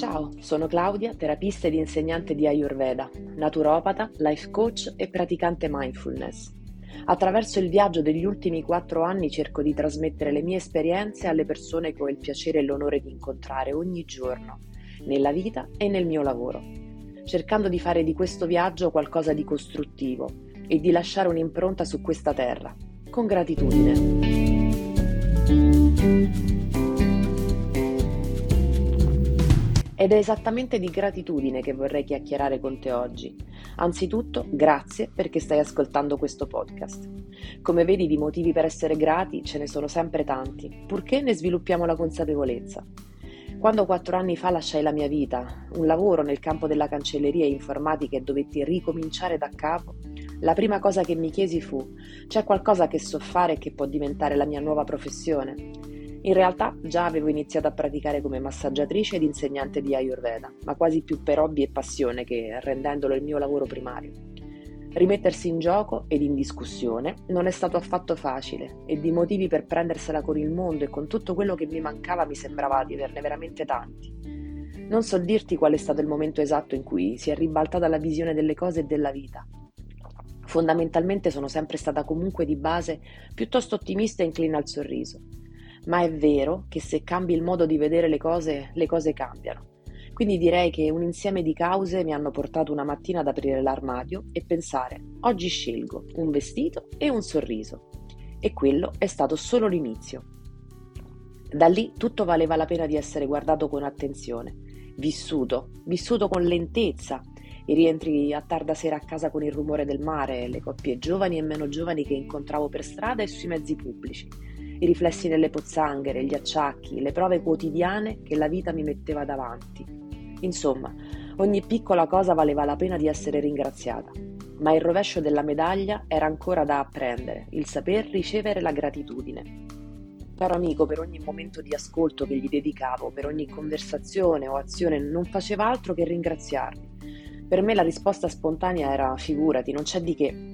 Ciao, sono Claudia, terapista ed insegnante di Ayurveda, naturopata, life coach e praticante mindfulness. Attraverso il viaggio degli ultimi quattro anni cerco di trasmettere le mie esperienze alle persone che ho il piacere e l'onore di incontrare ogni giorno, nella vita e nel mio lavoro, cercando di fare di questo viaggio qualcosa di costruttivo e di lasciare un'impronta su questa terra, con gratitudine. Ed è esattamente di gratitudine che vorrei chiacchierare con te oggi. Anzitutto, grazie perché stai ascoltando questo podcast. Come vedi, di motivi per essere grati ce ne sono sempre tanti, purché ne sviluppiamo la consapevolezza. Quando quattro anni fa lasciai la mia vita, un lavoro nel campo della cancelleria informatica e dovetti ricominciare da capo, la prima cosa che mi chiesi fu: c'è qualcosa che so fare e che può diventare la mia nuova professione? In realtà già avevo iniziato a praticare come massaggiatrice ed insegnante di Ayurveda, ma quasi più per hobby e passione che rendendolo il mio lavoro primario. Rimettersi in gioco ed in discussione non è stato affatto facile e di motivi per prendersela con il mondo e con tutto quello che mi mancava mi sembrava di averne veramente tanti. Non so dirti qual è stato il momento esatto in cui si è ribaltata la visione delle cose e della vita. Fondamentalmente sono sempre stata comunque di base piuttosto ottimista e inclina al sorriso ma è vero che se cambi il modo di vedere le cose, le cose cambiano. Quindi direi che un insieme di cause mi hanno portato una mattina ad aprire l'armadio e pensare, oggi scelgo un vestito e un sorriso. E quello è stato solo l'inizio. Da lì tutto valeva la pena di essere guardato con attenzione, vissuto, vissuto con lentezza, i rientri a tarda sera a casa con il rumore del mare, le coppie giovani e meno giovani che incontravo per strada e sui mezzi pubblici i riflessi nelle pozzanghere, gli acciacchi, le prove quotidiane che la vita mi metteva davanti. Insomma, ogni piccola cosa valeva la pena di essere ringraziata, ma il rovescio della medaglia era ancora da apprendere, il saper ricevere la gratitudine. Caro amico, per ogni momento di ascolto che gli dedicavo, per ogni conversazione o azione, non faceva altro che ringraziarmi. Per me la risposta spontanea era figurati, non c'è di che.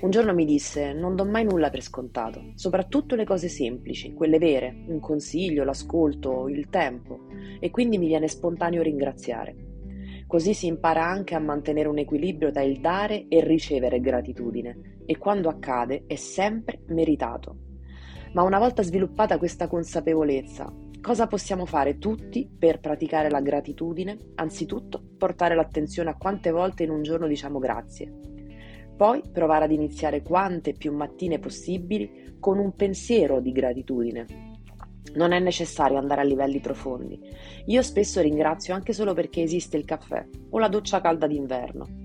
Un giorno mi disse: Non do mai nulla per scontato, soprattutto le cose semplici, quelle vere, un consiglio, l'ascolto, il tempo, e quindi mi viene spontaneo ringraziare. Così si impara anche a mantenere un equilibrio tra il dare e ricevere gratitudine, e quando accade è sempre meritato. Ma una volta sviluppata questa consapevolezza, cosa possiamo fare tutti per praticare la gratitudine? Anzitutto portare l'attenzione a quante volte in un giorno diciamo grazie poi provare ad iniziare quante più mattine possibili con un pensiero di gratitudine. Non è necessario andare a livelli profondi. Io spesso ringrazio anche solo perché esiste il caffè o la doccia calda d'inverno.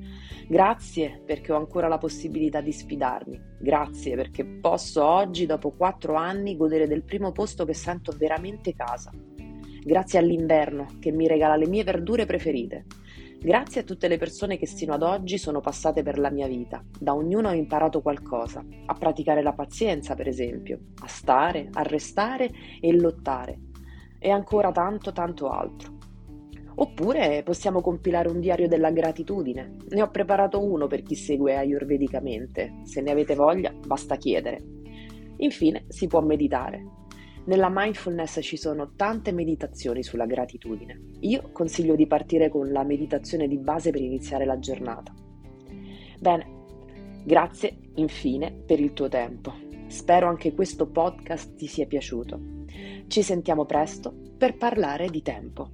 Grazie perché ho ancora la possibilità di sfidarmi. Grazie perché posso oggi, dopo quattro anni, godere del primo posto che sento veramente casa. Grazie all'inverno che mi regala le mie verdure preferite. Grazie a tutte le persone che sino ad oggi sono passate per la mia vita. Da ognuno ho imparato qualcosa, a praticare la pazienza, per esempio, a stare, a restare e lottare. E ancora tanto, tanto altro. Oppure possiamo compilare un diario della gratitudine. Ne ho preparato uno per chi segue ayurvedicamente. Se ne avete voglia, basta chiedere. Infine, si può meditare. Nella mindfulness ci sono tante meditazioni sulla gratitudine. Io consiglio di partire con la meditazione di base per iniziare la giornata. Bene, grazie infine per il tuo tempo. Spero anche questo podcast ti sia piaciuto. Ci sentiamo presto per parlare di tempo.